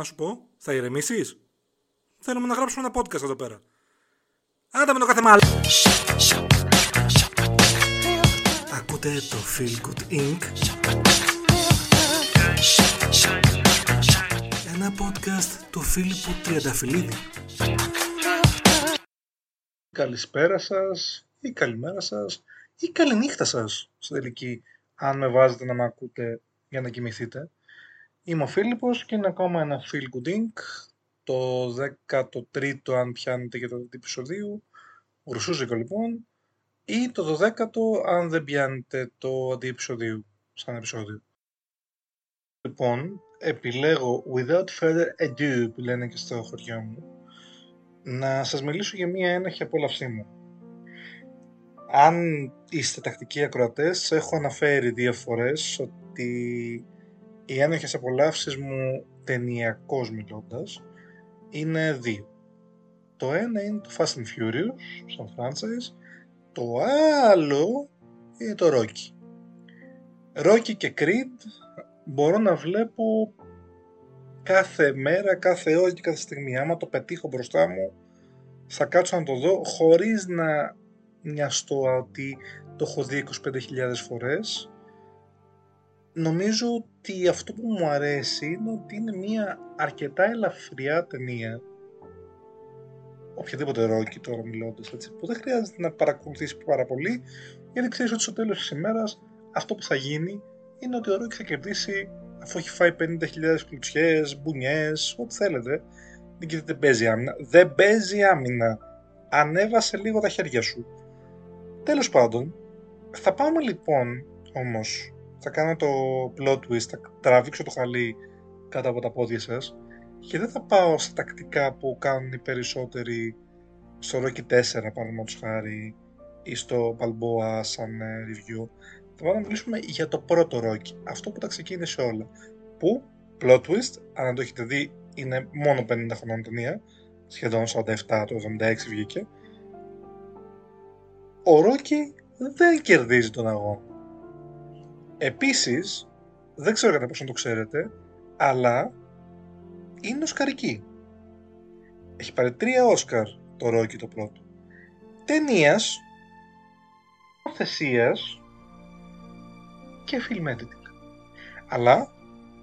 Να σου πω, θα ηρεμήσεις; Θέλουμε να γράψουμε ένα podcast εδώ πέρα. Άντε με το κάθε μάλλον. Ακούτε το Feel Good Inc. Ένα podcast του Φίλιππου Τριανταφυλλίδη. Καλησπέρα σας ή καλημέρα σας ή καληνύχτα σας στην τελική αν με βάζετε να με ακούτε για να κοιμηθείτε. Είμαι ο Φίλιππος και είναι ακόμα ένας Feel Good Inc. Το 13ο αν πιάνετε για το επεισοδίου. Γρουσούζικο λοιπόν. Ή το 12ο αν δεν πιάνετε το αντιεπισοδίου σαν επεισόδιο. Λοιπόν, επιλέγω without further ado που λένε και στο χωριό μου να σας μιλήσω για μία ένοχη απόλαυσή μου. Αν είστε τακτικοί ακροατές, έχω αναφέρει δύο φορές ότι οι ένοχες απολαύσεις μου ταινιακώς μιλώντας είναι δύο. Το ένα είναι το Fast and Furious σαν franchise, το άλλο είναι το Rocky. Rocky και Creed μπορώ να βλέπω κάθε μέρα, κάθε ώρα και κάθε στιγμή. Άμα το πετύχω μπροστά μου, θα κάτσω να το δω χωρίς να νοιαστώ ότι το έχω δει 25.000 φορές. Νομίζω ότι αυτό που μου αρέσει είναι ότι είναι μια αρκετά ελαφριά ταινία οποιαδήποτε ρόκι τώρα μιλώντας έτσι, που δεν χρειάζεται να παρακολουθήσει πάρα πολύ γιατί ξέρεις ότι στο τέλος της ημέρας αυτό που θα γίνει είναι ότι ο Ρόκι θα κερδίσει αφού έχει φάει 50.000 κλουτσιές, μπουνιές, ό,τι θέλετε. Δεν παίζει άμυνα. Δεν παίζει άμυνα. Ανέβασε λίγο τα χέρια σου. Τέλος πάντων, θα πάμε λοιπόν όμως, θα κάνω το plot twist, θα τραβήξω το χαλί κάτω από τα πόδια σας και δεν θα πάω στα τακτικά που κάνουν οι περισσότεροι στο Rocky 4 παραδείγματος χάρη ή στο Balboa σαν ε, review. Θα πάμε να μιλήσουμε για το πρώτο Rocky, αυτό που τα ξεκίνησε όλα. Που, plot twist, αν το έχετε δει, είναι μόνο 50 χρονών ταινία, σχεδόν 47 το 76 βγήκε. Ο Ρόκι δεν κερδίζει τον αγώνα. Επίσης, δεν ξέρω κατά πόσο το ξέρετε, αλλά είναι οσκαρική. Έχει πάρει τρία Όσκαρ το Ρόκι το πρώτο. Ταινίας, θεσίας και film Αλλά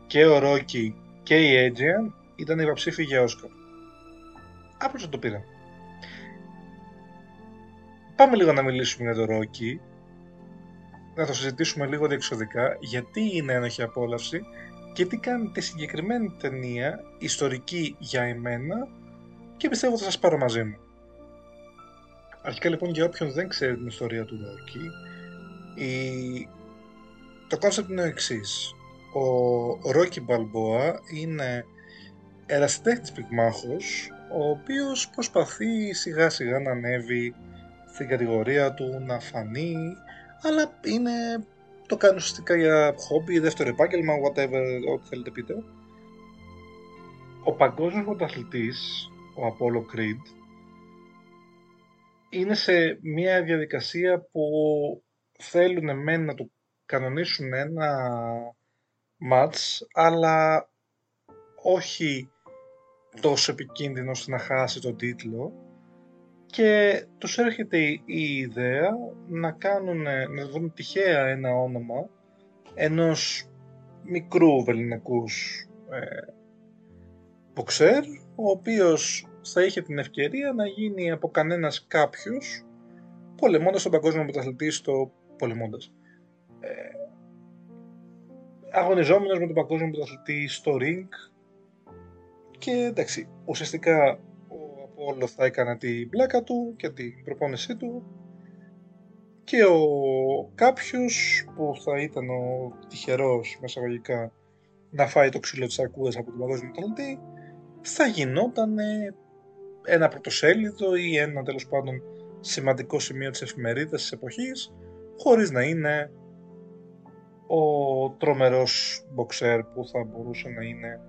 και ο Ρόκι και η Adrian ήταν υποψήφιοι για Όσκαρ. Άπλως το πήραν. Πάμε λίγο να μιλήσουμε για το Ρόκι. Να το συζητήσουμε λίγο διεξοδικά γιατί είναι ένοχη απόλαυση και τι κάνει τη συγκεκριμένη ταινία ιστορική για εμένα και πιστεύω ότι θα σας πάρω μαζί μου. Αρχικά λοιπόν για όποιον δεν ξέρει την ιστορία του Ρόκι, η... το κόνσεπτ είναι ο εξής. Ο Ρόκι Μπαλμπόα είναι ερασιτέχνης πυγμάχος, ο οποίος προσπαθεί σιγά σιγά να ανέβει στην κατηγορία του, να φανεί, αλλά είναι, το κάνει ουσιαστικά για χόμπι, δεύτερο επάγγελμα, whatever, ό,τι θέλετε πείτε. Ο παγκόσμιος πρωταθλητής, ο Apollo Creed, είναι σε μια διαδικασία που θέλουν μεν να του κανονίσουν ένα match, αλλά όχι τόσο επικίνδυνο ώστε να χάσει τον τίτλο και τους έρχεται η ιδέα να κάνουν, να δουν τυχαία ένα όνομα ενός μικρού βεληνικούς ε, μποξέρ, ο οποίος θα είχε την ευκαιρία να γίνει από κανένας κάποιος πολεμώντας τον παγκόσμιο πρωταθλητή στο πολεμώντας. Ε, αγωνιζόμενος με τον παγκόσμιο πρωταθλητή στο ring και εντάξει, ουσιαστικά ο Απόλλω θα έκανε την πλάκα του και την προπόνησή του. Και ο κάποιος που θα ήταν ο τυχερός μεσαγωγικά να φάει το ξύλο της αρκούδας από τον παγκόσμιο πρωταθλητή θα γινόταν ένα πρωτοσέλιδο ή ένα τέλος πάντων σημαντικό σημείο της εφημερίδας της εποχής χωρίς να είναι ο τρομερός μποξέρ που θα μπορούσε να είναι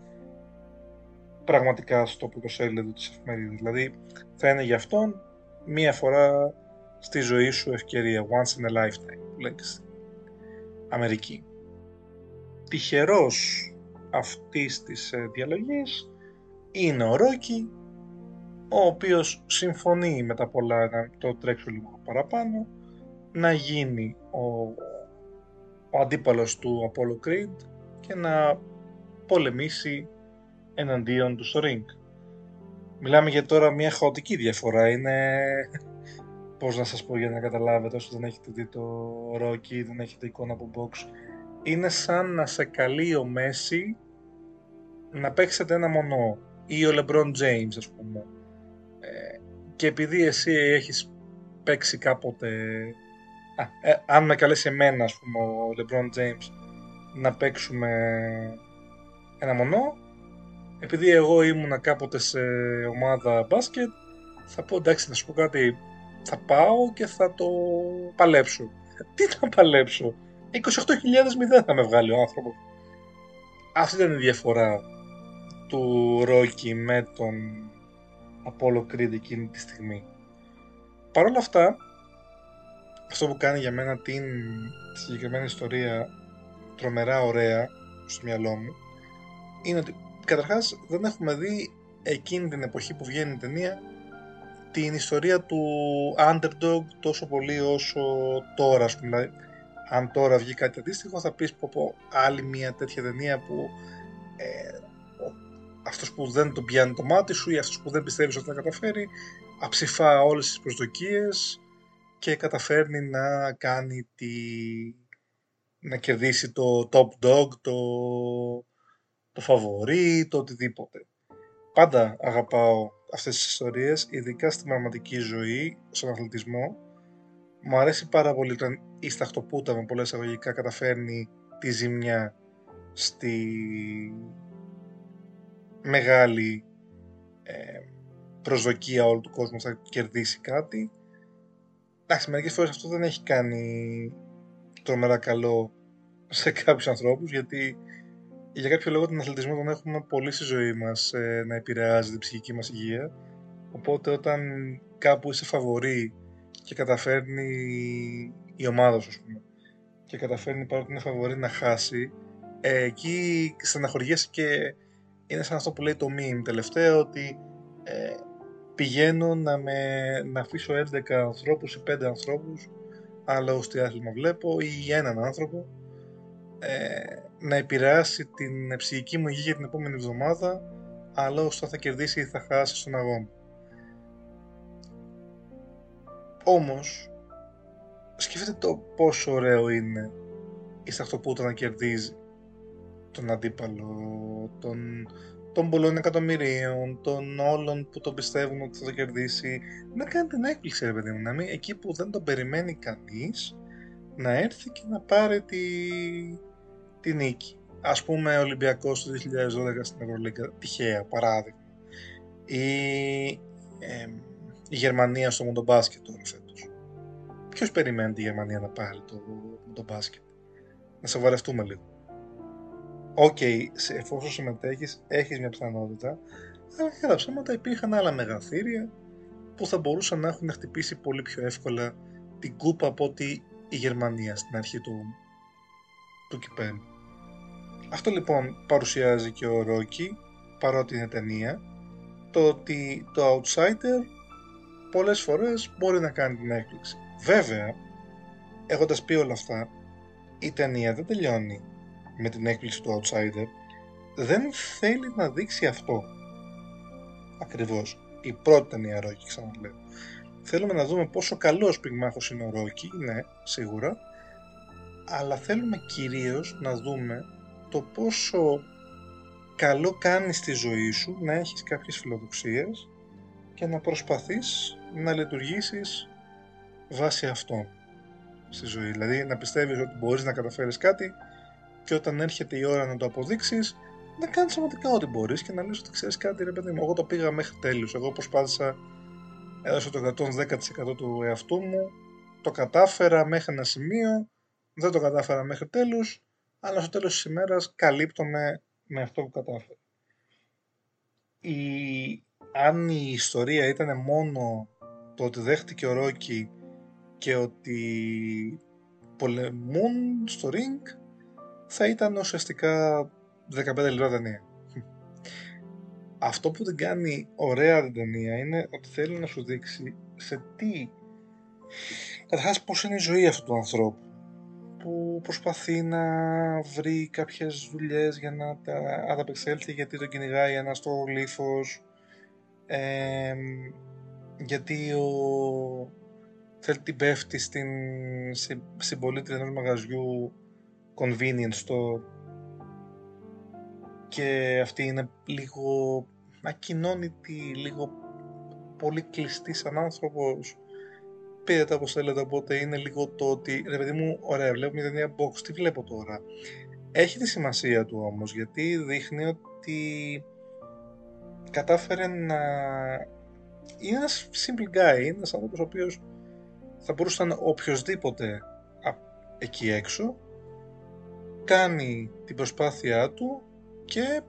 πραγματικά στο πρωτοσέλιδο της εφημερίδας. Δηλαδή θα είναι για αυτόν μία φορά στη ζωή σου ευκαιρία, once in a lifetime, που λέγεται Αμερική. Τυχερός αυτής της ε, διαλογής είναι ο Ρόκι, ο οποίος συμφωνεί με τα πολλά να το τρέξω λίγο παραπάνω, να γίνει ο, ο αντίπαλος του Apollo Creed και να πολεμήσει εναντίον του στο ring. Μιλάμε για τώρα μια χαοτική διαφορά, είναι... Πώς να σας πω για να καταλάβετε όσο δεν έχετε δει το Rocky, δεν έχετε εικόνα από box. Είναι σαν να σε καλεί ο Μέση να παίξετε ένα μονό ή ο LeBron James ας πούμε. Ε, και επειδή εσύ έχεις παίξει κάποτε... Α, ε, αν με καλέσει εμένα ας πούμε ο LeBron James να παίξουμε ένα μονό, επειδή εγώ ήμουνα κάποτε σε ομάδα μπάσκετ, θα πω εντάξει να σου πω κάτι, θα πάω και θα το παλέψω. Τι θα παλέψω, 28.000 θα με βγάλει ο άνθρωπος. Αυτή ήταν η διαφορά του Ρόκι με τον Apollo Creed εκείνη τη στιγμή. Παρ' όλα αυτά, αυτό που κάνει για μένα την συγκεκριμένη ιστορία τρομερά ωραία στο μυαλό μου είναι ότι καταρχάς δεν έχουμε δει εκείνη την εποχή που βγαίνει η ταινία την ιστορία του underdog τόσο πολύ όσο τώρα ας πούμε. Δηλαδή, αν τώρα βγει κάτι αντίστοιχο θα πεις πω, πω άλλη μια τέτοια ταινία που ε, αυτός που δεν τον πιάνει το μάτι σου ή αυτός που δεν πιστεύεις ότι θα καταφέρει αψηφά όλες τις προσδοκίες και καταφέρνει να κάνει τη... να κερδίσει το top dog, το, το φαβορή, το οτιδήποτε. Πάντα αγαπάω αυτές τις ιστορίες, ειδικά στην πραγματική ζωή, στον αθλητισμό. Μου αρέσει πάρα πολύ όταν η σταχτοπούτα με πολλά εισαγωγικά καταφέρνει τη ζημιά στη μεγάλη ε, προσδοκία όλου του κόσμου θα κερδίσει κάτι. Εντάξει, μερικές φορές αυτό δεν έχει κάνει τρομερά καλό σε κάποιους ανθρώπους γιατί για κάποιο λόγο τον αθλητισμό τον έχουμε πολύ στη ζωή μας ε, να επηρεάζει την ψυχική μας υγεία. Οπότε όταν κάπου είσαι φαβορή και καταφέρνει η ομάδα σου πούμε και καταφέρνει παρότι είναι φαβορή να χάσει ε, εκεί στεναχωριέσαι και είναι σαν αυτό που λέει το meme τελευταίο ότι ε, πηγαίνω να, με, να αφήσω 11 ανθρώπους ή 5 ανθρώπους αλλά ως τι άθλημα βλέπω ή έναν άνθρωπο. Ε, να επηρεάσει την ψυχική μου υγεία για την επόμενη εβδομάδα αλλά όσο θα κερδίσει ή θα χάσει στον αγώνα. Όμως, σκεφτείτε το πόσο ωραίο είναι η Σταχτοπούτα να κερδίζει τον αντίπαλο, τον, των πολλών εκατομμυρίων, των όλων που τον πιστεύουν ότι θα το κερδίσει, να κάνει την έκπληξη, ρε παιδί μου, να μην, εκεί που δεν τον περιμένει κανείς, να έρθει και να πάρει τη, τη νίκη. Ας πούμε ο Ολυμπιακός του 2012 στην Ευρωλίγκα, τυχαία παράδειγμα. Ή η Γερμανία στο μουντομπάσκετ τώρα φέτος. Ποιος περιμένει τη Γερμανία να πάρει το μουντομπάσκετ; Να σοβαρευτούμε λίγο. OK, okay, εφόσον συμμετέχεις έχεις μια πιθανότητα, αλλά για τα ψέματα υπήρχαν άλλα μεγαθήρια που θα μπορούσαν να έχουν χτυπήσει πολύ πιο εύκολα την κούπα από ότι η Γερμανία στην αρχή του, του κυπέλλου. Αυτό λοιπόν παρουσιάζει και ο Ρόκι, παρότι είναι ταινία, το ότι το outsider πολλές φορές μπορεί να κάνει την έκπληξη. Βέβαια, έχοντας πει όλα αυτά, η ταινία δεν τελειώνει με την έκπληξη του outsider, δεν θέλει να δείξει αυτό. Ακριβώς. Η πρώτη ταινία Ρόκι, ξαναλέω. Θέλουμε να δούμε πόσο καλός πυγμάχος είναι ο Ρόκι, ναι, σίγουρα, αλλά θέλουμε κυρίως να δούμε το πόσο καλό κάνεις στη ζωή σου να έχεις κάποιες φιλοδοξίες και να προσπαθείς να λειτουργήσεις βάσει αυτών στη ζωή. Δηλαδή να πιστεύεις ότι μπορείς να καταφέρεις κάτι και όταν έρχεται η ώρα να το αποδείξεις να κάνεις σωματικά ό,τι μπορείς και να λες ότι ξέρεις κάτι ρε παιδί μου, εγώ το πήγα μέχρι τέλους, εγώ προσπάθησα έδωσα το 110% του εαυτού μου, το κατάφερα μέχρι ένα σημείο, δεν το κατάφερα μέχρι τέλους, αλλά στο τέλος της ημέρας καλύπτομαι με αυτό που κατάφερα. Η... Αν η ιστορία ήταν μόνο το ότι δέχτηκε ο Ρόκι και ότι πολεμούν στο ring θα ήταν ουσιαστικά 15 λεπτά ταινία. αυτό που την κάνει ωραία την ταινία είναι ότι θέλει να σου δείξει σε τι καταρχάς πώς είναι η ζωή αυτού του ανθρώπου που προσπαθεί να βρει κάποιες δουλειές για να τα ανταπεξέλθει γιατί τον κυνηγάει ένας στο λίφος ε, γιατί ο θέλει την πέφτει στην συμπολίτη ενός μαγαζιού convenience store. Και αυτή είναι λίγο ακοινώνητη, λίγο πολύ κλειστή σαν άνθρωπος πείτε τα όπως θέλετε οπότε είναι λίγο το ότι ρε παιδί μου ωραία βλέπω μια ταινία box τι βλέπω τώρα; Έχει τη σημασία του όμως γιατί δείχνει ότι κατάφερε να είναι ένας simple guy είναι ένας άνθρωπος ο οποίος θα μπορούσε να είναι οποιοδήποτε εκεί έξω κάνει την προσπάθειά του και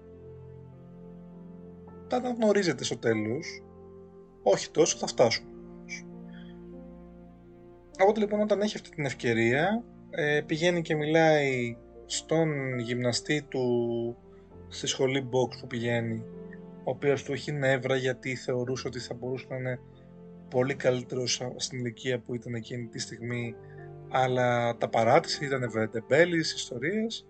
τα αναγνωρίζετε στο τέλος. Όχι τόσο θα φτάσουν Οπότε λοιπόν όταν έχει αυτή την ευκαιρία ε, πηγαίνει και μιλάει στον γυμναστή του στη σχολή box που πηγαίνει ο οποίος του έχει νεύρα γιατί θεωρούσε ότι θα μπορούσε να είναι πολύ καλύτερος στην ηλικία που ήταν εκείνη τη στιγμή. Αλλά τα παράτησε, ήταν βεντεμπέλης, ιστορίες.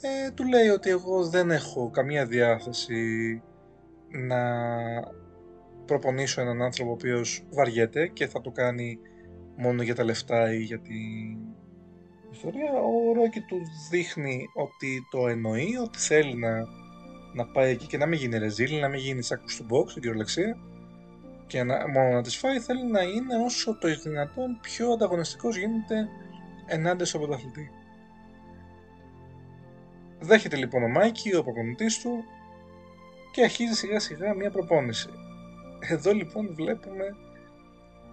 Ε, του λέει ότι εγώ δεν έχω καμία διάθεση να προπονήσω έναν άνθρωπο ο οποίος βαριέται και θα το κάνει μόνο για τα λεφτά ή για την ιστορία. Ο Ρόκι του δείχνει ότι το εννοεί, ότι θέλει να, να πάει εκεί και να μην γίνει ρεζίλ, να μην γίνει σάκου του box, στην κυριολεξία και να, μόνο να τις φάει, θέλει να είναι όσο το δυνατόν πιο ανταγωνιστικός γίνεται ενάντια στον πρωταθλητή. Δέχεται λοιπόν ο Μάικη, ο προπονητής του και αρχίζει σιγά σιγά μια προπόνηση. Εδώ λοιπόν βλέπουμε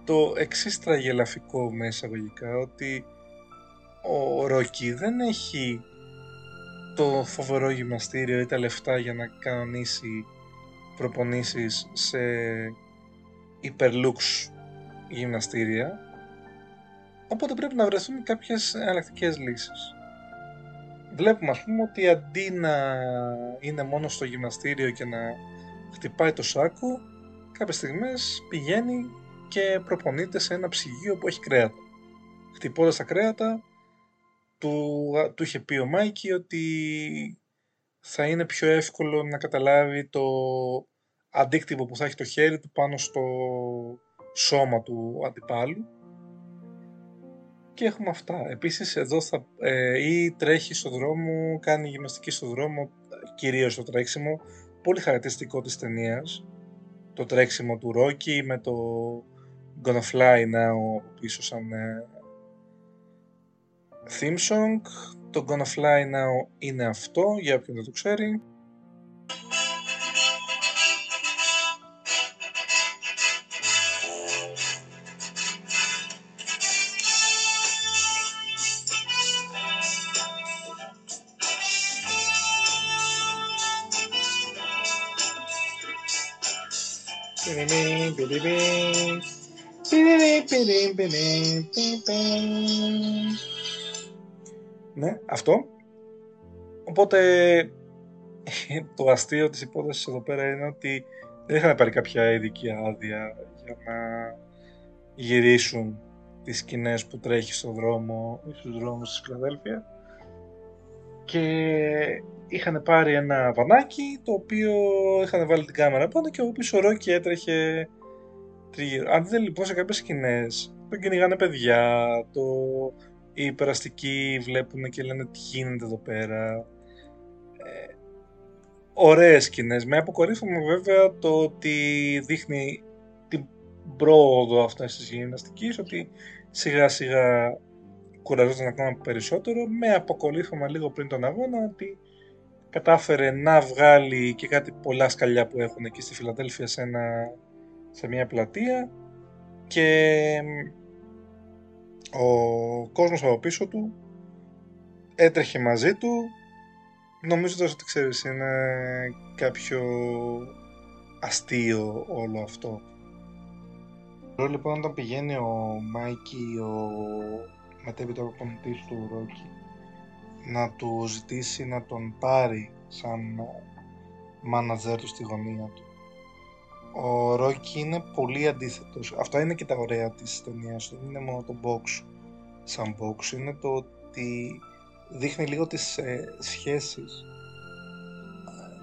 το εξής τραγελαφικό μέσα εισαγωγικά ότι ο Ρόκι δεν έχει το φοβερό γυμναστήριο ή τα λεφτά για να κανονίσει προπονήσεις σε υπερλούξ γυμναστήρια. Οπότε πρέπει να βρεθούν κάποιες εναλλακτικές λύσεις. Βλέπουμε ας πούμε ότι αντί να είναι μόνο στο γυμναστήριο και να χτυπάει το σάκο κάποιες στιγμές πηγαίνει και προπονείται σε ένα ψυγείο που έχει κρέατα. Χτυπώντας τα κρέατα, του, του είχε πει ο Μάικη ότι θα είναι πιο εύκολο να καταλάβει το αντίκτυπο που θα έχει το χέρι του πάνω στο σώμα του αντιπάλου και έχουμε αυτά. Επίσης εδώ θα, ε, ή τρέχει στο δρόμο, κάνει γυμναστική στο δρόμο, κυρίως το τρέξιμο, πολύ χαρακτηριστικό της ταινίας. Το τρέξιμο του Ρόκι με το Gonna Fly Now από πίσω σαν ε, theme song. Το Gonna Fly Now είναι αυτό, για όποιον δεν το ξέρει. Ναι, αυτό. Οπότε το αστείο της υπόθεσης εδώ πέρα είναι ότι δεν είχαν πάρει κάποια ειδική άδεια για να γυρίσουν τις σκηνές που τρέχει στον δρόμο ή στους δρόμους της Φιλαδέλφια και είχαν πάρει ένα βανάκι το οποίο είχαν βάλει την κάμερα πάνω και ο πίσω Ρόκι έτρεχε τριγύρω. Αν δείτε λοιπόν σε κάποιες σκηνές τον κυνηγάνε παιδιά, το... οι υπεραστικοί βλέπουν και λένε τι γίνεται εδώ πέρα. Ε, ωραίες σκηνές, με αποκορύφωμα βέβαια το ότι δείχνει την πρόοδο αυτής της γυμναστικής, ότι σιγά σιγά κουραζόταν ακόμα περισσότερο, με αποκορύφωμα λίγο πριν τον αγώνα ότι κατάφερε να βγάλει και κάτι πολλά σκαλιά που έχουν εκεί στη Φιλαδέλφια σε, ένα, σε μια πλατεία και ο κόσμος από πίσω του έτρεχε μαζί του νομίζοντας ότι ξέρεις είναι κάποιο αστείο όλο αυτό. Τώρα λοιπόν όταν πηγαίνει ο Μάικη, ο μετέπειτα προπονητής του Ρόκι, να του ζητήσει να τον πάρει σαν μάνατζερ του στη γωνία του. Ο Ρόκι είναι πολύ αντίθετος. Αυτά είναι και τα ωραία της ταινίας. Δεν είναι μόνο το box σαν box. Είναι το ότι δείχνει λίγο τις ε, σχέσεις ε,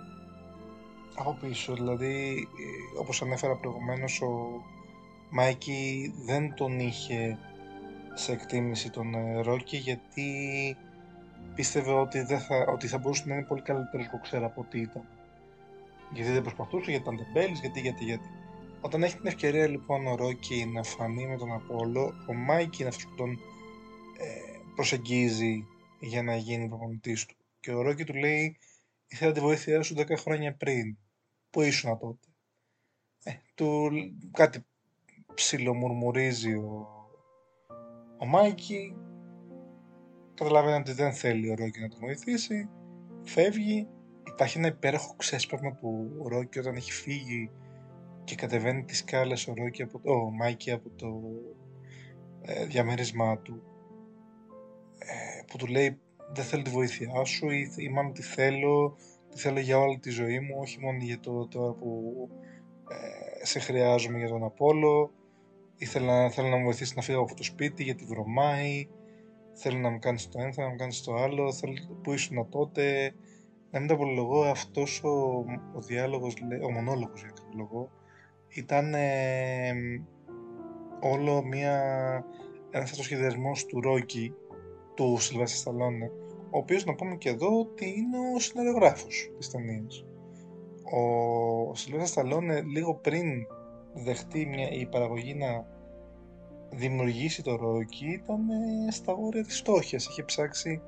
από πίσω. Δηλαδή, ε, όπως ανέφερα προηγουμένως, ο Μάικη δεν τον είχε σε εκτίμηση τον ε, Ρόκι γιατί πίστευε ότι, δεν θα, ότι θα μπορούσε να είναι πολύ καλύτερος ξέρω από ό,τι ήταν. Γιατί δεν προσπαθούσε, γιατί ήταν τεμπέλης, γιατί, γιατί, γιατί. Όταν έχει την ευκαιρία λοιπόν ο Ρόκι να φανεί με τον Απόλο, ο Μάικη είναι αυτός που τον ε, προσεγγίζει για να γίνει προπονητής του. Και ο Ρόκι του λέει, ήθελα τη βοήθειά σου 10 χρόνια πριν. Πού ήσουν τότε; Ε, του κάτι ψιλομουρμουρίζει ο, ο Μάικη, καταλαβαίνει ότι δεν θέλει ο Ρόκι να τον βοηθήσει, φεύγει, υπάρχει ένα υπέροχο ξέσπασμα του Ρόκι όταν έχει φύγει και κατεβαίνει τις σκάλες ο Ρόκι από το, ο Μάικη από το ε, διαμέρισμά του ε, που του λέει δεν θέλω τη βοήθειά σου ή, ή μάλλον τη θέλω, τη θέλω για όλη τη ζωή μου, όχι μόνο για το τώρα που ε, σε χρειάζομαι για τον Απόλο ήθελα, θέλω να μου βοηθήσεις να φύγω από το σπίτι γιατί βρωμάει. Θέλω να μου κάνεις το ένα, θέλω να μου κάνεις το άλλο. Θέλω, που ήσουν τότε να μην τα απολογώ αυτός ο, ο διάλογος, ο μονόλογος για κάποιο λόγο ήταν ε, όλο μια, ένας αυτοσχεδιασμός του Ρόκι του Σιλβέστα Σταλόνε ο οποίος να πούμε και εδώ ότι είναι ο σεναριογράφος της ταινίας. Ο Σιλβέστα Σταλόνε λίγο πριν δεχτεί μια, η παραγωγή να δημιουργήσει το Ρόκι ήταν ε, στα όρια της φτώχειας. Είχε ψάξει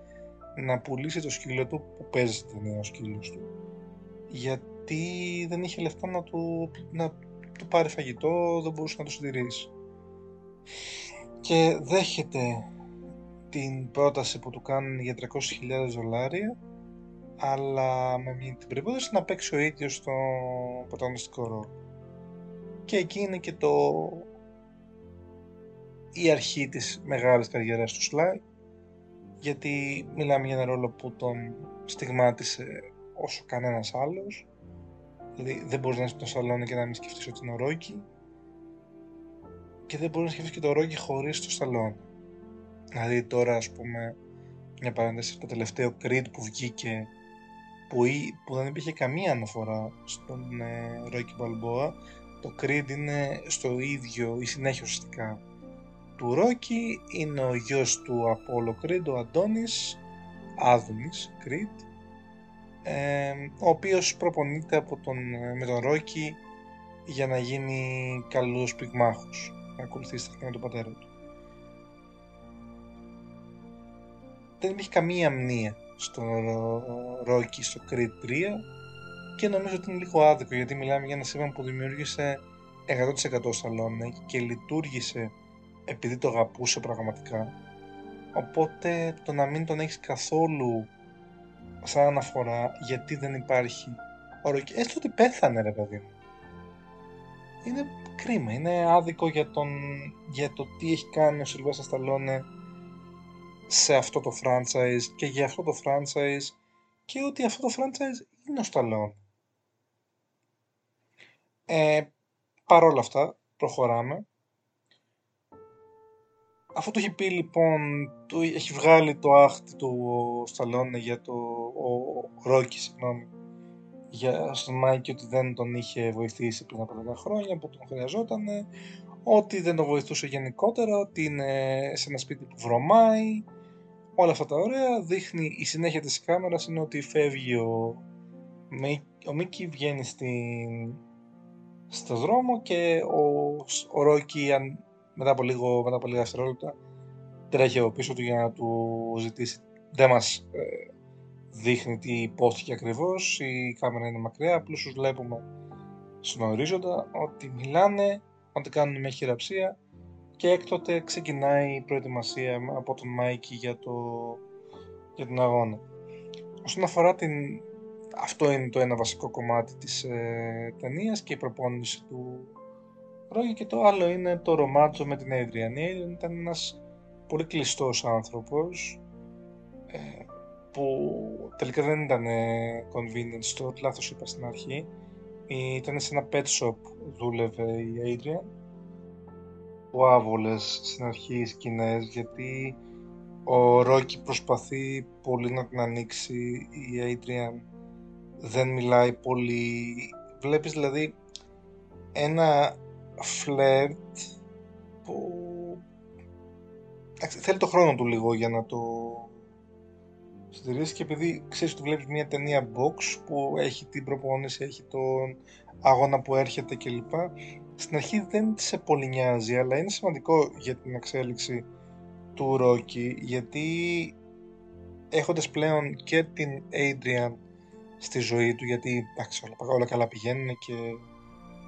να πουλήσει το σκύλο του που παίζει στην ταινία ο σκύλος του γιατί δεν είχε λεφτά να του, να του πάρει φαγητό, δεν μπορούσε να το συντηρήσει. Και δέχεται την πρόταση που του κάνουν για 300.000 δολάρια αλλά με την προπόθεση να παίξει ο ίδιος στο πρωταγωνιστικό ρόλο. Και εκεί είναι και το η αρχή της μεγάλης καριέρας του Σλάι γιατί μιλάμε για ένα ρόλο που τον στιγμάτισε όσο κανένας άλλος. Δηλαδή δεν μπορείς να είσαι στο σαλόνι και να μην σκεφτείς ότι είναι ο Ρόκι και δεν μπορείς να σκεφτείς και το Ρόκι χωρίς το σαλόνι. Δηλαδή τώρα ας πούμε μια παρένθεση το τελευταίο Creed που βγήκε που, που δεν υπήρχε καμία αναφορά στον ε, Rocky Balboa το Creed είναι στο ίδιο ή συνέχεια ουσιαστικά του Rocky είναι ο γιος του Apollo Creed ο Αντώνης Άδωνης Creed ε, ο οποίος προπονείται από τον, ε, με τον Rocky για να γίνει καλός πυγμάχος να ακολουθήσει τα χρόνια του πατέρα του. Δεν υπήρχε καμία αμνία στο Rocky, στο Creed 3 και νομίζω ότι είναι λίγο άδικο γιατί μιλάμε για ένα σύμπαν που δημιούργησε 100% σαλόνι και λειτουργήσε επειδή το αγαπούσε πραγματικά οπότε το να μην τον έχεις καθόλου σαν αναφορά γιατί δεν υπάρχει ο Rocky, έστω ότι πέθανε ρε παιδί μου είναι κρίμα, είναι άδικο για, τον, για το τι έχει κάνει ο Σιλβέστα Σταλόνε σε αυτό το franchise και για αυτό το franchise και ότι αυτό το franchise είναι ο Stallone. Ε, Παρ' όλα αυτά, προχωράμε. Αυτό το έχει πει λοιπόν, το, έχει βγάλει το άχτη του Stallone για το, ο Ρόκι, συγγνώμη, για στον Μάικη ότι δεν τον είχε βοηθήσει πριν από 10 χρόνια που τον χρειαζόταν, ότι δεν τον βοηθούσε γενικότερα, ότι είναι σε ένα σπίτι που βρωμάει, όλα αυτά τα ωραία δείχνει η συνέχεια της κάμερας είναι ότι φεύγει ο, ο Μίκη βγαίνει στην, στο δρόμο και ο, ο Ρόκι αν, μετά από, λίγο, μετά από λίγα δευτερόλεπτα τρέχει από πίσω του για να του ζητήσει δεν μας ε, δείχνει τι υπόθηκε ακριβώς η κάμερα είναι μακριά απλώς τους βλέπουμε στον ορίζοντα ότι μιλάνε ότι κάνουν μια χειραψία και έκτοτε ξεκινάει η προετοιμασία από τον Μάικη για, το, για τον αγώνα. Όσον αφορά την... Αυτό είναι το ένα βασικό κομμάτι της ε, ταινίας και η προπόνηση του Ρόγι και το άλλο είναι το ρομάτζο με την Adrian. Η Adrian ήταν ένας πολύ κλειστός άνθρωπος ε, που τελικά δεν ήταν convenience store, λάθος είπα στην αρχή. Ήταν σε ένα pet shop δούλευε η Adrian. που άβολες στην αρχή οι σκηνές γιατί ο Ρόκι προσπαθεί πολύ να την ανοίξει, η Adrian δεν μιλάει πολύ. Βλέπεις δηλαδή ένα φλερτ που θέλει το χρόνο του λίγο για να το συντηρήσει και επειδή ξέρεις ότι βλέπεις μια ταινία box που έχει την προπόνηση, έχει τον αγώνα που έρχεται κλπ. Στην αρχή δεν σε πολύ νοιάζει, αλλά είναι σημαντικό για την εξέλιξη του Ρόκι γιατί έχοντας πλέον και την Adrian στη ζωή του γιατί εντάξει, όλα, όλα καλά πηγαίνουν και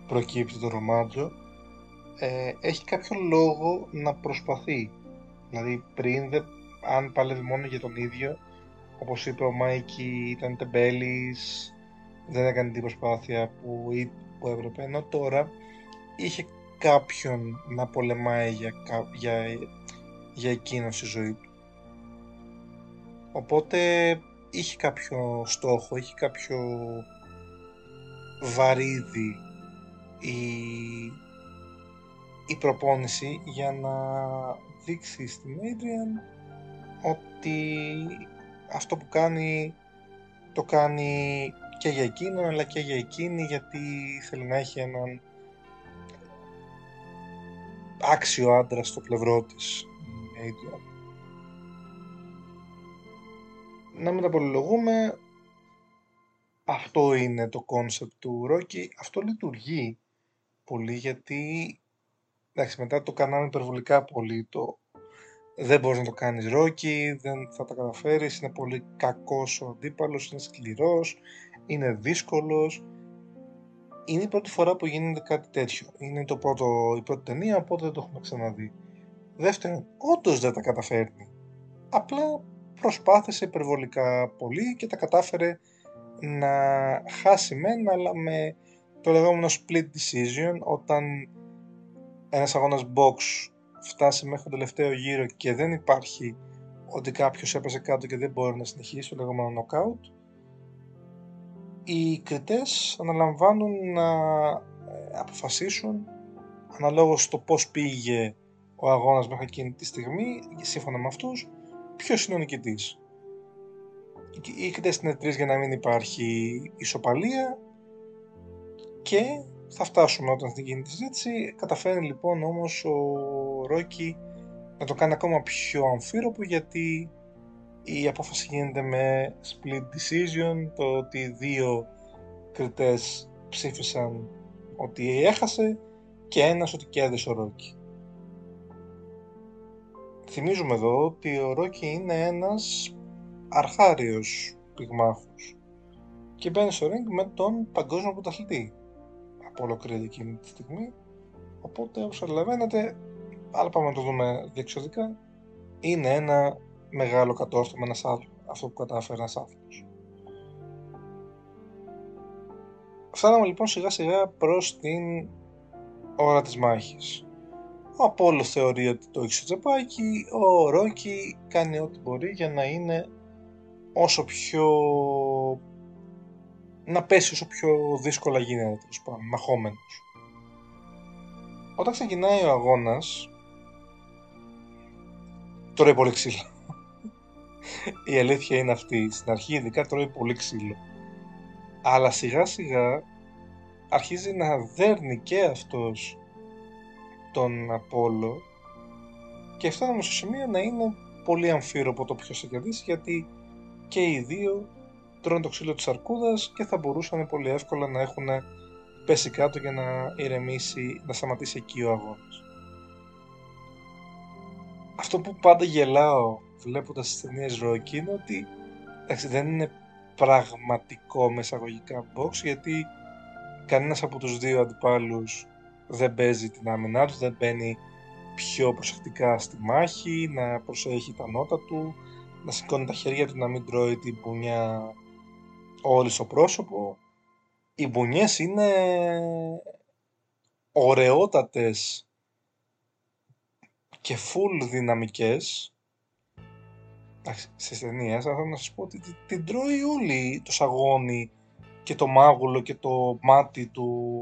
προκύπτει το ρομάτζο ε, έχει κάποιο λόγο να προσπαθεί. Δηλαδή πριν αν πάλευε μόνο για τον ίδιο όπως είπε ο Μάικη ήταν τεμπέλης δεν έκανε την προσπάθεια που, που έπρεπε ενώ τώρα είχε κάποιον να πολεμάει για, για, για εκείνο στη ζωή του. Οπότε είχε κάποιο στόχο, είχε κάποιο βαρύδι η, η προπόνηση για να δείξει στην Adrian ότι αυτό που κάνει το κάνει και για εκείνον αλλά και για εκείνη γιατί θέλει να έχει έναν άξιο άντρα στο πλευρό της Adrian. να μην τα πολυλογούμε, αυτό είναι το κόνσεπτ του Rocky. Αυτό λειτουργεί πολύ γιατί εντάξει, μετά το κάναμε υπερβολικά πολύ. Το δεν μπορείς να το κάνεις Rocky, δεν θα τα καταφέρεις, είναι πολύ κακός ο αντίπαλος, είναι σκληρός, είναι δύσκολος. Είναι η πρώτη φορά που γίνεται κάτι τέτοιο. Είναι το πρώτο, η πρώτη ταινία, οπότε δεν το έχουμε ξαναδεί. Δεύτερον, όντως δεν τα καταφέρνει. Απλά προσπάθησε υπερβολικά πολύ και τα κατάφερε να χάσει μεν αλλά με το λεγόμενο split decision όταν ένας αγώνας box φτάσει μέχρι τον τελευταίο γύρο και δεν υπάρχει ότι κάποιος έπεσε κάτω και δεν μπορεί να συνεχίσει το λεγόμενο knockout οι κριτές αναλαμβάνουν να ε, αποφασίσουν αναλόγως το πώς πήγε ο αγώνας μέχρι εκείνη τη στιγμή σύμφωνα με αυτούς ποιος είναι ο νικητής. Οι κριτές είναι τρεις για να μην υπάρχει ισοπαλία και θα φτάσουμε όταν θα γίνει της συζήτηση. Καταφέρει λοιπόν όμως ο Ρόκι να το κάνει ακόμα πιο αμφίροπο γιατί η απόφαση γίνεται με split decision, το ότι οι δύο κριτές ψήφισαν ότι έχασε και ένας ότι κέρδισε ο Ρόκι. Θυμίζουμε εδώ ότι ο Ρόκι είναι ένας αρχάριος πυγμάχος και μπαίνει στο ring με τον παγκόσμιο πρωταθλητή από ολοκλήρη εκείνη τη στιγμή. Οπότε όπως καταλαβαίνετε αλλά πάμε να το δούμε διεξοδικά. Είναι ένα μεγάλο κατόρθωμα ένας αυτό που κατάφερε ένας άνθρωπος. Φτάναμε λοιπόν σιγά σιγά προς την ώρα της μάχης. Ο Απόλλω θεωρεί ότι το έχει στο τσεπάκι, ο Ρόκι κάνει ό,τι μπορεί για να είναι όσο πιο... να πέσει όσο πιο δύσκολα γίνεται, τέλος πάντων, μαχόμενος. Όταν ξεκινάει ο αγώνας, τρώει πολύ ξύλο. Η αλήθεια είναι αυτή. Στην αρχή ειδικά τρώει πολύ ξύλο. Αλλά σιγά σιγά αρχίζει να δέρνει και αυτός τον Απόλλω και φτάνουμε στο σημείο να είναι πολύ αμφίροπο το ποιος θα κερδίσει γιατί και οι δύο τρώνε το ξύλο της αρκούδας και θα μπορούσαν πολύ εύκολα να έχουν πέσει κάτω για να ηρεμήσει, να σταματήσει εκεί ο αγώνας. Αυτό που πάντα γελάω βλέποντας τις ταινίες Ρόκι είναι ότι εντάξει, δεν είναι πραγματικό μεσαγωγικά box γιατί κανένας από τους δύο αντιπάλους δεν παίζει την άμυνά τους, δεν μπαίνει πιο προσεκτικά στη μάχη, να προσέχει τα νότα του, να σηκώνει τα χέρια του, να μην τρώει την μπουνιά όλη στο πρόσωπο. Οι μπουνιές είναι ωραιότατες και full δυναμικές, στι ταινίες, αλλά θέλω να σας πω ότι την, την τρώει όλη το σαγόνι και το μάγουλο και το μάτι του,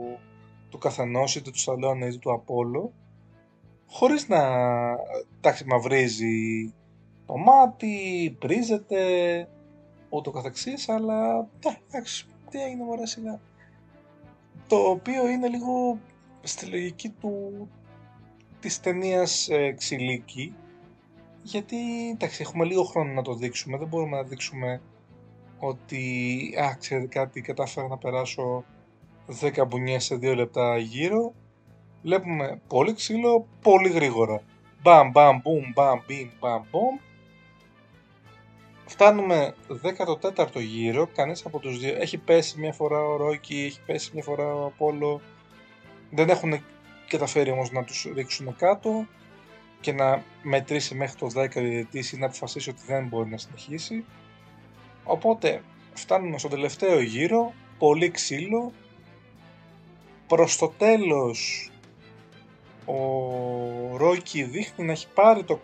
του καθενός είτε του Σταλόνε είτε του Απόλο χωρίς να εντάξει μαυρίζει το μάτι, πρίζεται ούτω καθεξής αλλά ναι, εντάξει τι έγινε μωρέ σιγά το οποίο είναι λίγο στη λογική του της ταινίας ε, Ξυλίκη γιατί εντάξει έχουμε λίγο χρόνο να το δείξουμε δεν μπορούμε να δείξουμε ότι α, ξέρετε κάτι, κατάφερα να περάσω 10 μπουνιές σε 2 λεπτά γύρω. Βλέπουμε πολύ ξύλο, πολύ γρήγορα. Μπαμ, μπαμ, μπουμ, μπαμ, μπιμ, μπαμ, μπομ. Φτάνουμε 14ο γύρο, κανείς από τους δύο έχει πέσει μια φορά ο Ρόκι, έχει πέσει μια φορά ο Απόλλω. Δεν έχουν καταφέρει όμως να τους ρίξουν κάτω και να μετρήσει μέχρι το 10 διαιτητής ή να αποφασίσει ότι δεν μπορεί να συνεχίσει. Οπότε φτάνουμε στο τελευταίο γύρο, πολύ ξύλο. Προς το τέλος ο Ρόικι δείχνει να έχει πάρει το,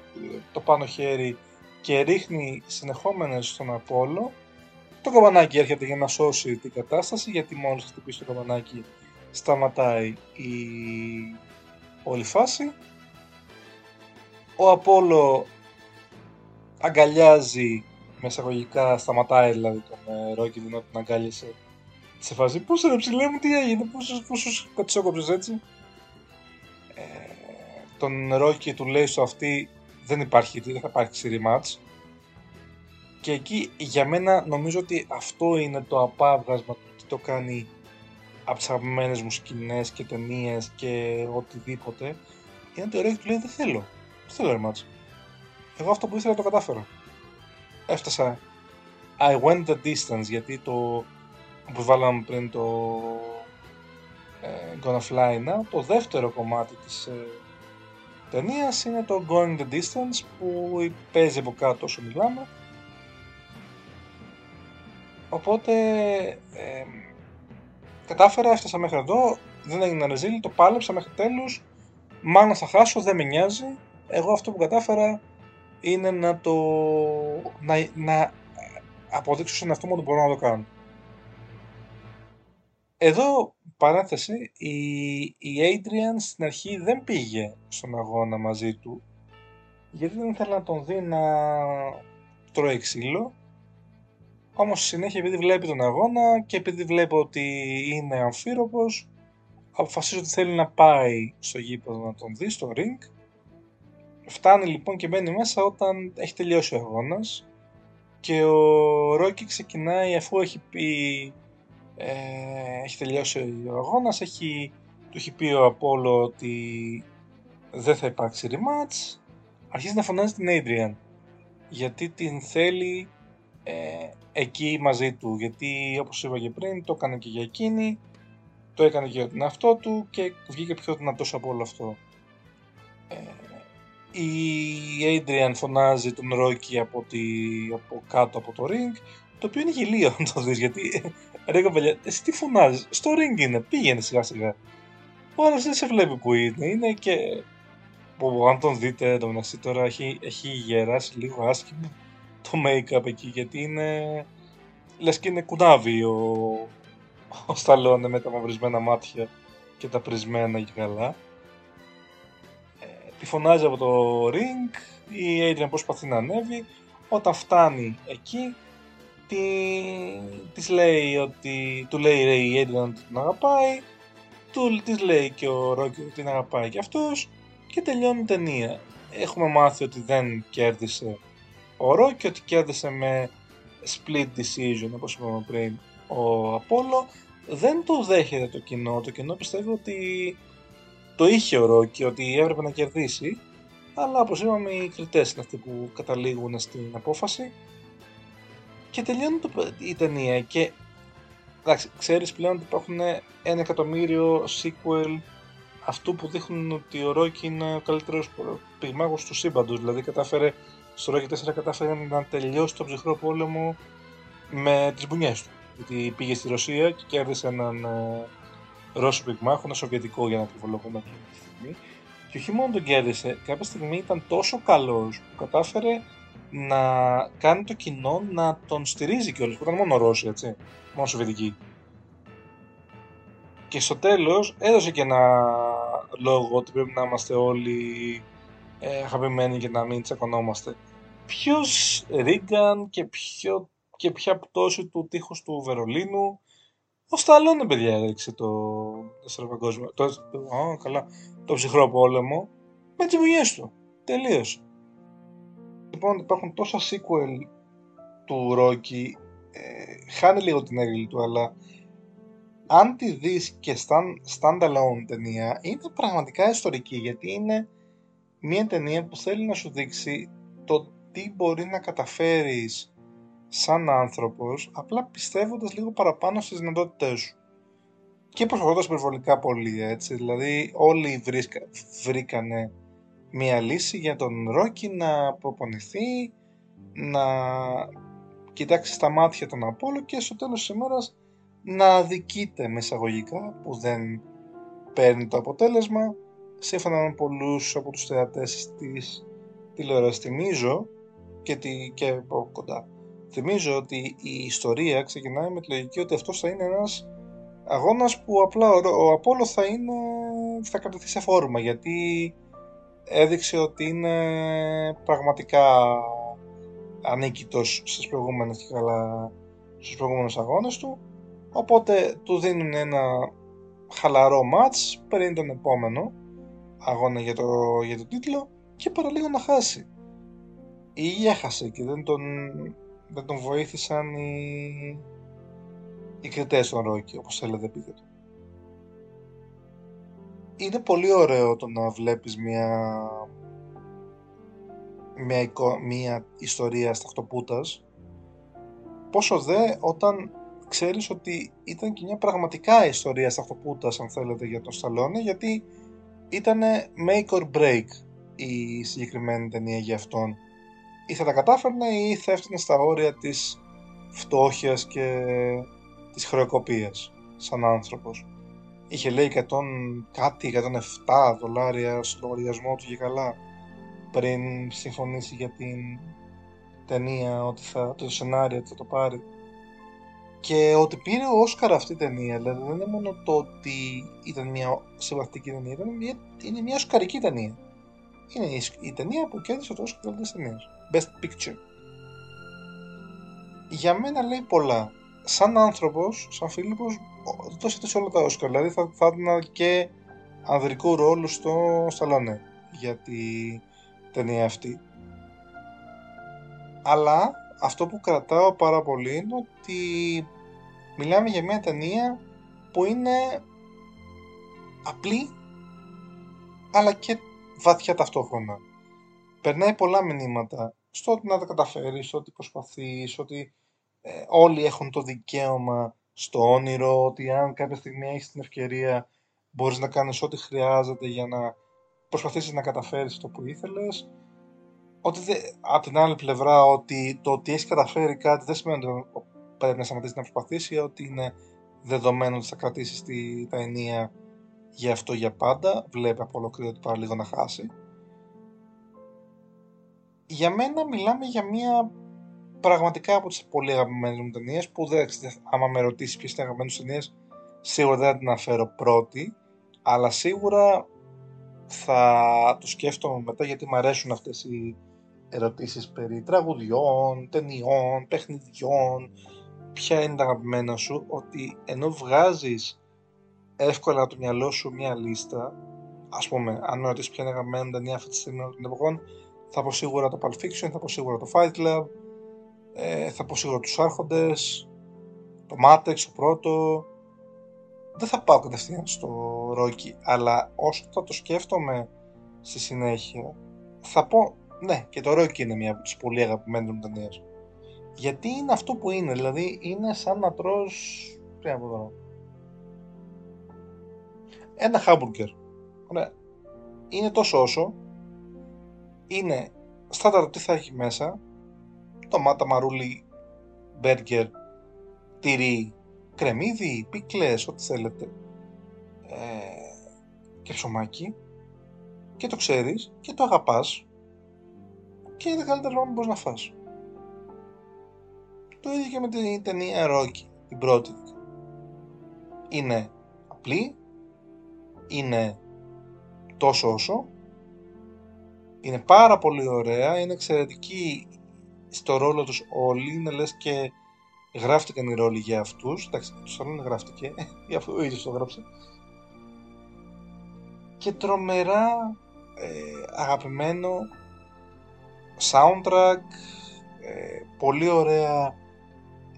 το πάνω χέρι και ρίχνει συνεχόμενες στον Απόλο. Το καμπανάκι έρχεται για να σώσει την κατάσταση γιατί μόλις χτυπήσει το καμπανάκι σταματάει η όλη φάση. Ο Απόλο αγκαλιάζει με εισαγωγικά σταματάει δηλαδή τον ε, Ρόκι την την αγκάλισε σε φάση πώς ρε ψηλέ μου τι έγινε, πόσους, πόσους κατσόκοψες έτσι ε, τον Ρόκι του λέει στο αυτή δεν υπάρχει, δεν θα υπάρξει rematch και εκεί για μένα νομίζω ότι αυτό είναι το απάβγασμα του τι το κάνει από τις αγαπημένες μου σκηνές και ταινίες και οτιδήποτε είναι ότι ο Ρόκι του λέει δεν θέλω, δεν θέλω rematch εγώ αυτό που ήθελα το κατάφερα έφτασα. I went the distance γιατί το που βάλαμε πριν το ε, Gonna Fly Now το δεύτερο κομμάτι της ε, ταινίας είναι το Going the Distance που παίζει από κάτω όσο μιλάμε. Οπότε ε, κατάφερα, έφτασα μέχρι εδώ δεν έγινε ρεζίλ, το πάλεψα μέχρι τέλους. Μάλλον θα χάσω, δεν με νοιάζει. Εγώ αυτό που κατάφερα είναι να το να, να αποδείξω στον εαυτό μου ότι μπορώ να το κάνω. Εδώ, παράθεση, η, η Adrian στην αρχή δεν πήγε στον αγώνα μαζί του γιατί δεν ήθελε να τον δει να τρώει ξύλο. Όμως στη συνέχεια επειδή βλέπει τον αγώνα και επειδή βλέπει ότι είναι αμφίροπος αποφασίζει ότι θέλει να πάει στο γήπεδο να τον δει, στο ring. Φτάνει λοιπόν και μπαίνει μέσα όταν έχει τελειώσει ο αγώνας. Και ο Ρόκι ξεκινάει αφού έχει πει ε, έχει τελειώσει ο αγώνας, έχει, του έχει πει ο Απόλο ότι δεν θα υπάρξει rematch. Αρχίζει να φωνάζει την Adrian γιατί την θέλει ε, εκεί μαζί του γιατί όπως είπα και πριν το έκανε και για εκείνη το έκανε και για τον εαυτό του και βγήκε πιο δυνατός από όλο αυτό. Ε, η Adrian φωνάζει τον Ρόκι από, τη, από κάτω από το ring, το οποίο είναι γελίο να το δεις, γιατί ρε κοπελιά, εσύ τι φωνάζεις, στο ring είναι, πήγαινε σιγά σιγά. Ο άλλος δεν σε βλέπει που είναι, είναι και... Που, αν τον δείτε, το μεταξύ τώρα έχει, έχει γεράσει λίγο άσχημα το make-up εκεί, γιατί είναι... Λες και είναι κουνάβι ο, ο Σταλόνε με τα μαυρισμένα μάτια και τα πρισμένα και καλά τη φωνάζει από το ring, η Adrian προσπαθεί να ανέβει, όταν φτάνει εκεί τη, της λέει ότι, του λέει η Adrian ότι την αγαπάει, του, της λέει και ο Rocky ότι την αγαπάει και αυτός και τελειώνει η ταινία. Έχουμε μάθει ότι δεν κέρδισε ο Rocky, ότι κέρδισε με split decision όπως είπαμε πριν ο Apollo. Δεν το δέχεται το κοινό, το κοινό πιστεύει ότι το είχε ο Ρόκι ότι έπρεπε να κερδίσει, αλλά όπως είπαμε οι κριτές είναι αυτοί που καταλήγουν στην απόφαση και τελειώνει το, η ταινία και εντάξει, ξέρεις πλέον ότι υπάρχουν ένα εκατομμύριο sequel αυτού που δείχνουν ότι ο Ρόκι είναι ο καλύτερος πυγμάχος του σύμπαντος, δηλαδή κατάφερε στο Ρόκι 4 κατάφερε να τελειώσει τον ψυχρό πόλεμο με τις μπουνιές του. Γιατί πήγε στη Ρωσία και κέρδισε έναν ε, Ρώσο πυγμάχο, ένα Σοβιετικό για να επιβολογούμε αυτή τη στιγμή. Και όχι μόνο τον κέρδισε, κάποια στιγμή ήταν τόσο καλός που κατάφερε να κάνει το κοινό να τον στηρίζει κιόλας, που ήταν μόνο Ρώσοι, έτσι, μόνο Σοβιετικοί. Και στο τέλος έδωσε και ένα λόγο ότι πρέπει να είμαστε όλοι ε, αγαπημένοι και να μην τσακωνόμαστε. Ποιος Ρίγκαν και, ποιο, και ποια πτώση του τείχους του Βερολίνου ο Σταλόνε, παιδιά, έδειξε το δεύτερο παγκόσμιο. Το, το, α, καλά, το ψυχρό πόλεμο με τις δουλειέ του. Τελείωσε. Λοιπόν, υπάρχουν τόσα sequel του Rocky. Ε, χάνει λίγο την έγκλη του, αλλά αν τη δεις και stand, standalone ταινία, είναι πραγματικά ιστορική, γιατί είναι μια ταινία που θέλει να σου δείξει το τι μπορεί να καταφέρεις σαν άνθρωπος, απλά πιστεύοντας λίγο παραπάνω στις δυνατότητές σου. Και προσπαθώντας υπερβολικά πολύ, έτσι. Δηλαδή, όλοι βρίσκα, βρήκανε μία λύση για τον Ρόκι να προπονηθεί, να κοιτάξει στα μάτια τον Απόλο και στο τέλος της ημέρας να αδικείται με εισαγωγικά που δεν παίρνει το αποτέλεσμα. Σύμφωνα με πολλούς από τους θεατές της τηλεόρασης θυμίζω και, τη, και από κοντά Θυμίζω ότι η ιστορία ξεκινάει με τη λογική ότι αυτός θα είναι ένας αγώνας που απλά ο, ο Απόλλω θα, είναι, θα κρατηθεί σε φόρμα γιατί έδειξε ότι είναι πραγματικά ανίκητος στις προηγούμενες και καλά στους προηγούμενους αγώνες του οπότε του δίνουν ένα χαλαρό μάτς πριν τον επόμενο αγώνα για το, για το τίτλο και παραλίγο να χάσει ή έχασε και δεν τον δεν τον βοήθησαν οι, οι κριτές των Ρόκι, όπως θέλετε πείτε το. Είναι πολύ ωραίο το να βλέπεις μια, μια, μια ιστορία σταχτοπούτας, πόσο δε όταν ξέρεις ότι ήταν και μια πραγματικά ιστορία σταχτοπούτας, αν θέλετε, για τον Σταλόνε, γιατί ήταν make or break η συγκεκριμένη ταινία για αυτόν ή θα τα κατάφερνε ή θα έφτανε στα όρια της φτώχειας και της χρεοκοπίας σαν άνθρωπος. Είχε λέει 100, κάτι 107 δολάρια στο λογαριασμό του και καλά πριν συμφωνήσει για την ταινία ότι θα, το σενάριο ότι θα το πάρει. Και ότι πήρε ο Όσκαρ αυτή η ταινία, δηλαδή δεν είναι μόνο το ότι ήταν μια συμπαθητική ταινία, ήταν μια, είναι μια οσκαρική ταινία. Είναι η, η ταινία που κέρδισε το Όσκαρ καλύτερης ταινίας. Best Picture. Για μένα λέει πολλά. Σαν άνθρωπος, σαν Φίλιππος, δώσετε σε όλα τα Όσκαρ. Δηλαδή θα, θα έδινα και ανδρικό ρόλο στο Σταλόνε για τη ταινία αυτή. Αλλά αυτό που κρατάω πάρα πολύ είναι ότι μιλάμε για μια ταινία που είναι απλή αλλά και βαθιά ταυτόχρονα. Περνάει πολλά μηνύματα στο ότι να τα καταφέρεις, ότι προσπαθείς, ότι ε, όλοι έχουν το δικαίωμα στο όνειρο, ότι αν κάποια στιγμή έχεις την ευκαιρία μπορείς να κάνεις ό,τι χρειάζεται για να προσπαθήσεις να καταφέρεις το που ήθελες. Ότι δε, από την άλλη πλευρά ότι το ότι έχεις καταφέρει κάτι δεν σημαίνει ότι πρέπει να σταματήσεις να προσπαθήσεις, ότι είναι δεδομένο ότι θα κρατήσεις τα ενία για αυτό για πάντα. Βλέπει από ολοκλήρω ότι πάρα λίγο να χάσει για μένα μιλάμε για μια πραγματικά από τις πολύ αγαπημένες μου ταινίες που δεν άμα με ρωτήσεις ποιες είναι αγαπημένες ταινίες σίγουρα δεν θα την αναφέρω πρώτη αλλά σίγουρα θα το σκέφτομαι μετά γιατί μου αρέσουν αυτές οι ερωτήσεις περί τραγουδιών, ταινιών, παιχνιδιών ποια είναι τα αγαπημένα σου ότι ενώ βγάζεις εύκολα από το μυαλό σου μια λίστα ας πούμε αν με ρωτήσεις ποια είναι αγαπημένη ταινία αυτή τη στιγμή των εποχών θα πω σίγουρα το Pulp Fiction, θα πω σίγουρα το Fight Club, ε, θα πω σίγουρα τους Άρχοντες, το Matrix, το πρώτο. Δεν θα πάω κατευθείαν στο Rocky, αλλά όσο θα το σκέφτομαι στη συνέχεια, θα πω, ναι, και το Rocky είναι μια από τις πολύ αγαπημένες μου ταινίες. Γιατί είναι αυτό που είναι, δηλαδή είναι σαν να τρως, τι να πω τώρα, ένα χάμπουργκερ. Ωραία. Είναι τόσο όσο, είναι στάνταρ τι θα έχει μέσα ντομάτα, μαρούλι, μπέργκερ, τυρί, κρεμμύδι, πίκλες, ό,τι θέλετε ε, και ψωμάκι και το ξέρεις και το αγαπάς και είναι το καλύτερο πράγμα που μπορείς να φας. Το ίδιο και με την ταινία Rocky, την πρώτη. Είναι απλή, είναι τόσο όσο, είναι πάρα πολύ ωραία, είναι εξαιρετική στο ρόλο τους όλοι, είναι λες και γράφτηκαν οι ρόλοι για αυτούς, εντάξει, τους άλλων γράφτηκε, για αυτό ο ίδιος το γράψε. Και τρομερά ε, αγαπημένο soundtrack, ε, πολύ ωραία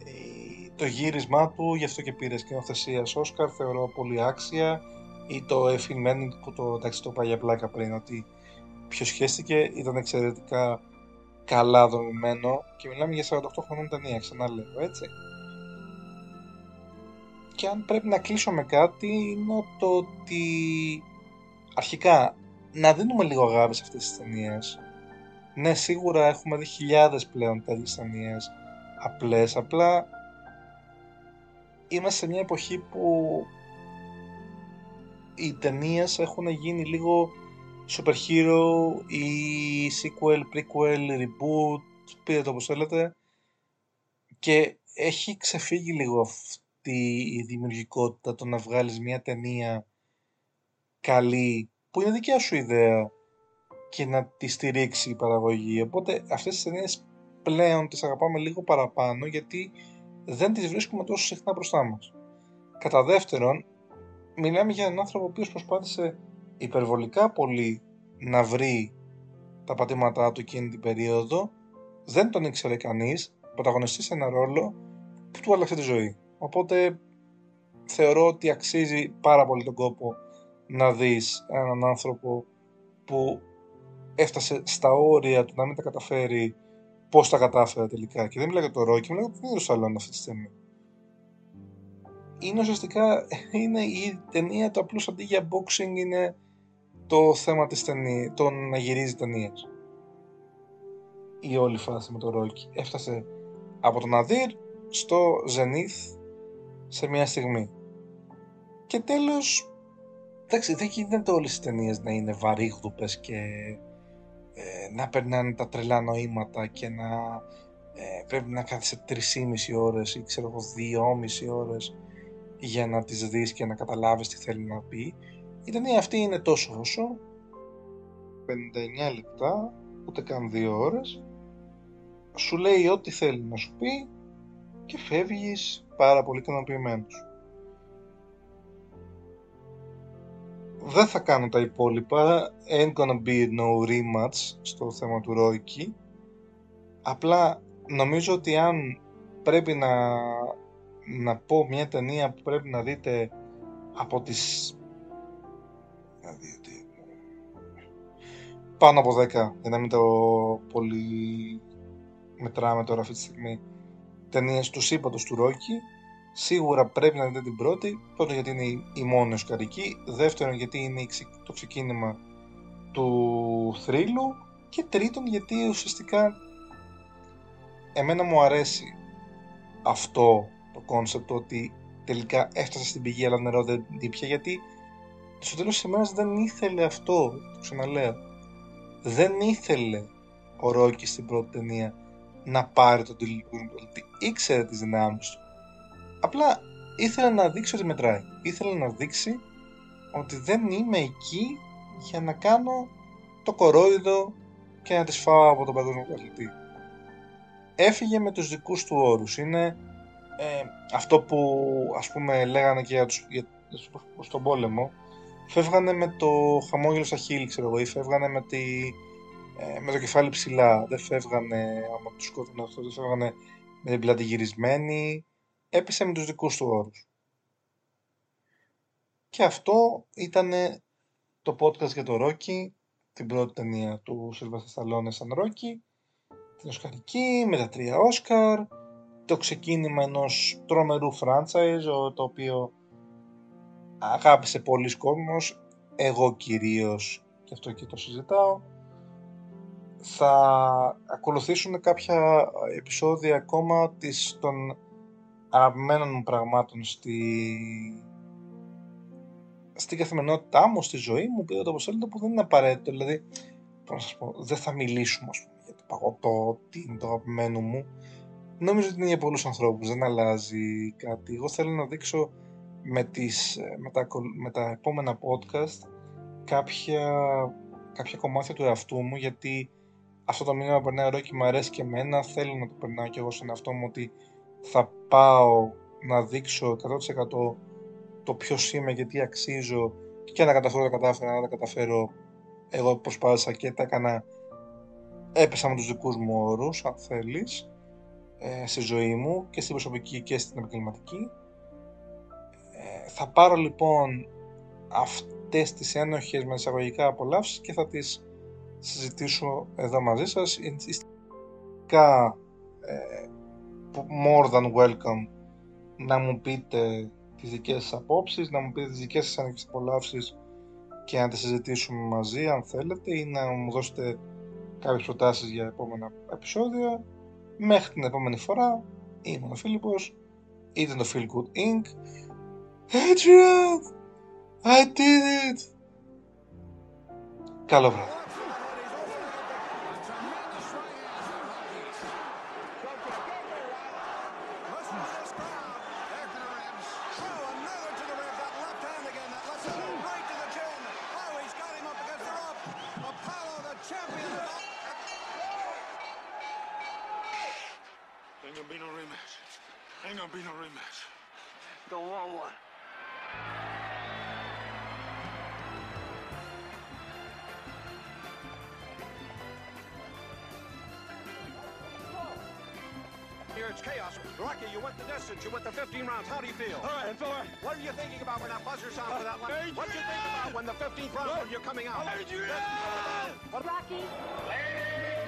ε, το γύρισμά του, γι' αυτό και πήρε σκηνοθεσία Όσκαρ, θεωρώ πολύ άξια, ή το Effie Manning που το, εντάξει, το είπα για πλάκα πριν, ότι ποιος σχέστηκε, ήταν εξαιρετικά καλά δομημένο και μιλάμε για 48 χρονών ταινία, ξαναλέω, έτσι. Και αν πρέπει να κλείσω με κάτι, είναι το ότι αρχικά να δίνουμε λίγο αγάπη σε αυτές τις ταινίες. Ναι, σίγουρα έχουμε δει χιλιάδες πλέον τέτοιες ταινίες απλές, απλά είμαστε σε μια εποχή που οι ταινίες έχουν γίνει λίγο super hero ή sequel, prequel, reboot, πείτε το όπως θέλετε και έχει ξεφύγει λίγο αυτή η δημιουργικότητα το να βγάλεις μια ταινία καλή που είναι δικιά σου ιδέα και να τη στηρίξει η παραγωγή. Οπότε αυτές τις ταινίες πλέον τις αγαπάμε λίγο παραπάνω γιατί δεν τις βρίσκουμε τόσο συχνά μπροστά μας. Κατά δεύτερον, μιλάμε για έναν άνθρωπο ο οποίος προσπάθησε υπερβολικά πολύ να βρει τα πατήματά του εκείνη την περίοδο, δεν τον ήξερε κανείς, πρωταγωνιστεί σε ένα ρόλο που του άλλαξε τη ζωή. Οπότε θεωρώ ότι αξίζει πάρα πολύ τον κόπο να δεις έναν άνθρωπο που έφτασε στα όρια του να μην τα καταφέρει πώς τα κατάφερε τελικά. Και δεν μιλάω για το Ρόκι, μιλάω για τον ίδιο Σαλόν αυτή τη στιγμή. Είναι ουσιαστικά είναι η ταινία το απλώς αντί για boxing είναι το θέμα της ταινίας, το να γυρίζει ταινίες. Η όλη φάση με το Ρόκι. Έφτασε από τον Αδύρ στο Zenith σε μια στιγμή. Και τέλος, εντάξει, δεν γίνεται όλες οι ταινίες να είναι βαρύγδουπες και ε, να περνάνε τα τρελά νοήματα και να ε, πρέπει να κάθεσαι 3,5 ώρες ή ξέρω εγώ 2,5 ώρες για να τις δεις και να καταλάβεις τι θέλει να πει. Η ταινία αυτή είναι τόσο όσο, 59 λεπτά, ούτε καν 2 ώρες, σου λέει ό,τι θέλει να σου πει και φεύγεις πάρα πολύ ικανοποιημένος. Δεν θα κάνω τα υπόλοιπα, ain't gonna be no rematch στο θέμα του Rocky. Απλά νομίζω ότι αν πρέπει να, να πω μια ταινία που πρέπει να δείτε από τις πάνω από 10 για να μην το πολύ μετράμε τώρα αυτή τη στιγμή. Ταινίες του σύμπαντος του Ρόκι σίγουρα πρέπει να δείτε την πρώτη. Πρώτον γιατί είναι η μόνη οσκαρική. Δεύτερον γιατί είναι το ξεκίνημα του θρύλου. Και τρίτον γιατί ουσιαστικά εμένα μου αρέσει αυτό το κόνσεπτ ότι τελικά έφτασα στην πηγή αλλά νερό δεν ήπια γιατί στο τέλος της ημέρας δεν ήθελε αυτό, το ξαναλέω. Δεν ήθελε ο Ρόκι στην πρώτη ταινία να πάρει τον τελικό του Ήξερε τις δυνάμεις του. Απλά ήθελε να δείξει ότι μετράει. Ήθελε να δείξει ότι δεν είμαι εκεί για να κάνω το κορόιδο και να τις φάω από τον παγκόσμιο αθλητή. Έφυγε με τους δικούς του όρους. Είναι ε, αυτό που ας πούμε λέγανε και για τους, για, στον πόλεμο φεύγανε με το χαμόγελο στα χείλη, ξέρω εγώ, ή φεύγανε με, τη, ε, με το κεφάλι ψηλά. Δεν φεύγανε άμα τους σκότωνε αυτό, δεν φεύγανε με την πλάτη γυρισμένη. Έπεσε με τους δικούς του όρους. Και αυτό ήταν το podcast για το Rocky, την πρώτη ταινία του Σίλβα Σταλόνε σαν Rocky, την Οσκαρική με τα τρία Όσκαρ, το ξεκίνημα ενός τρομερού franchise, το οποίο αγάπησε πολλοί κόσμος, εγώ κυρίως και αυτό και το συζητάω. Θα ακολουθήσουν κάποια επεισόδια ακόμα της, των αγαπημένων μου πραγμάτων στη, στην καθημερινότητά μου, στη ζωή μου, πείτε το όπως θέλετε, που δεν είναι απαραίτητο. Δηλαδή, πώς να σας πω, δεν θα μιλήσουμε ας πούμε, για το παγωτό, τι είναι το αγαπημένο μου. Νομίζω ότι είναι για πολλούς ανθρώπους, δεν αλλάζει κάτι. Εγώ θέλω να δείξω με, τις, με, τα, με τα επόμενα podcast κάποια, κάποια κομμάτια του εαυτού μου γιατί αυτό το μήνυμα περνάει ωραίο και μου αρέσει και εμένα. Θέλω να το περνάω και εγώ στον εαυτό μου ότι θα πάω να δείξω 100% το ποιος είμαι και τι αξίζω και να καταφέρω τα κατάφερα, να τα καταφέρω εγώ προσπάθησα και τα έκανα έπεσα με τους δικούς μου όρους αν θέλεις ε, στη ζωή μου και στην προσωπική και στην επαγγελματική ε, θα πάρω λοιπόν αυτές τις ένοχες με εισαγωγικά απολαύσεις και θα τις συζητήσω εδώ μαζί σας είστε ε, more than welcome να μου πείτε τις δικές σας απόψεις, να μου πείτε τις δικές σας ανοιχτές απολαύσεις και να τις συζητήσουμε μαζί αν θέλετε ή να μου δώσετε κάποιες προτάσεις για επόμενα επεισόδια. Μέχρι την επόμενη φορά, είμαι ο Φίλιππος, ήταν το Feel Good Inc. Adrian! I did it! Καλό βράδυ. 15 rounds. How do you feel? All right, all right. What are you thinking about when that buzzer sounds for that line? What do you think about when the 15th round when you're coming out? Rocky. Rocky. Rocky.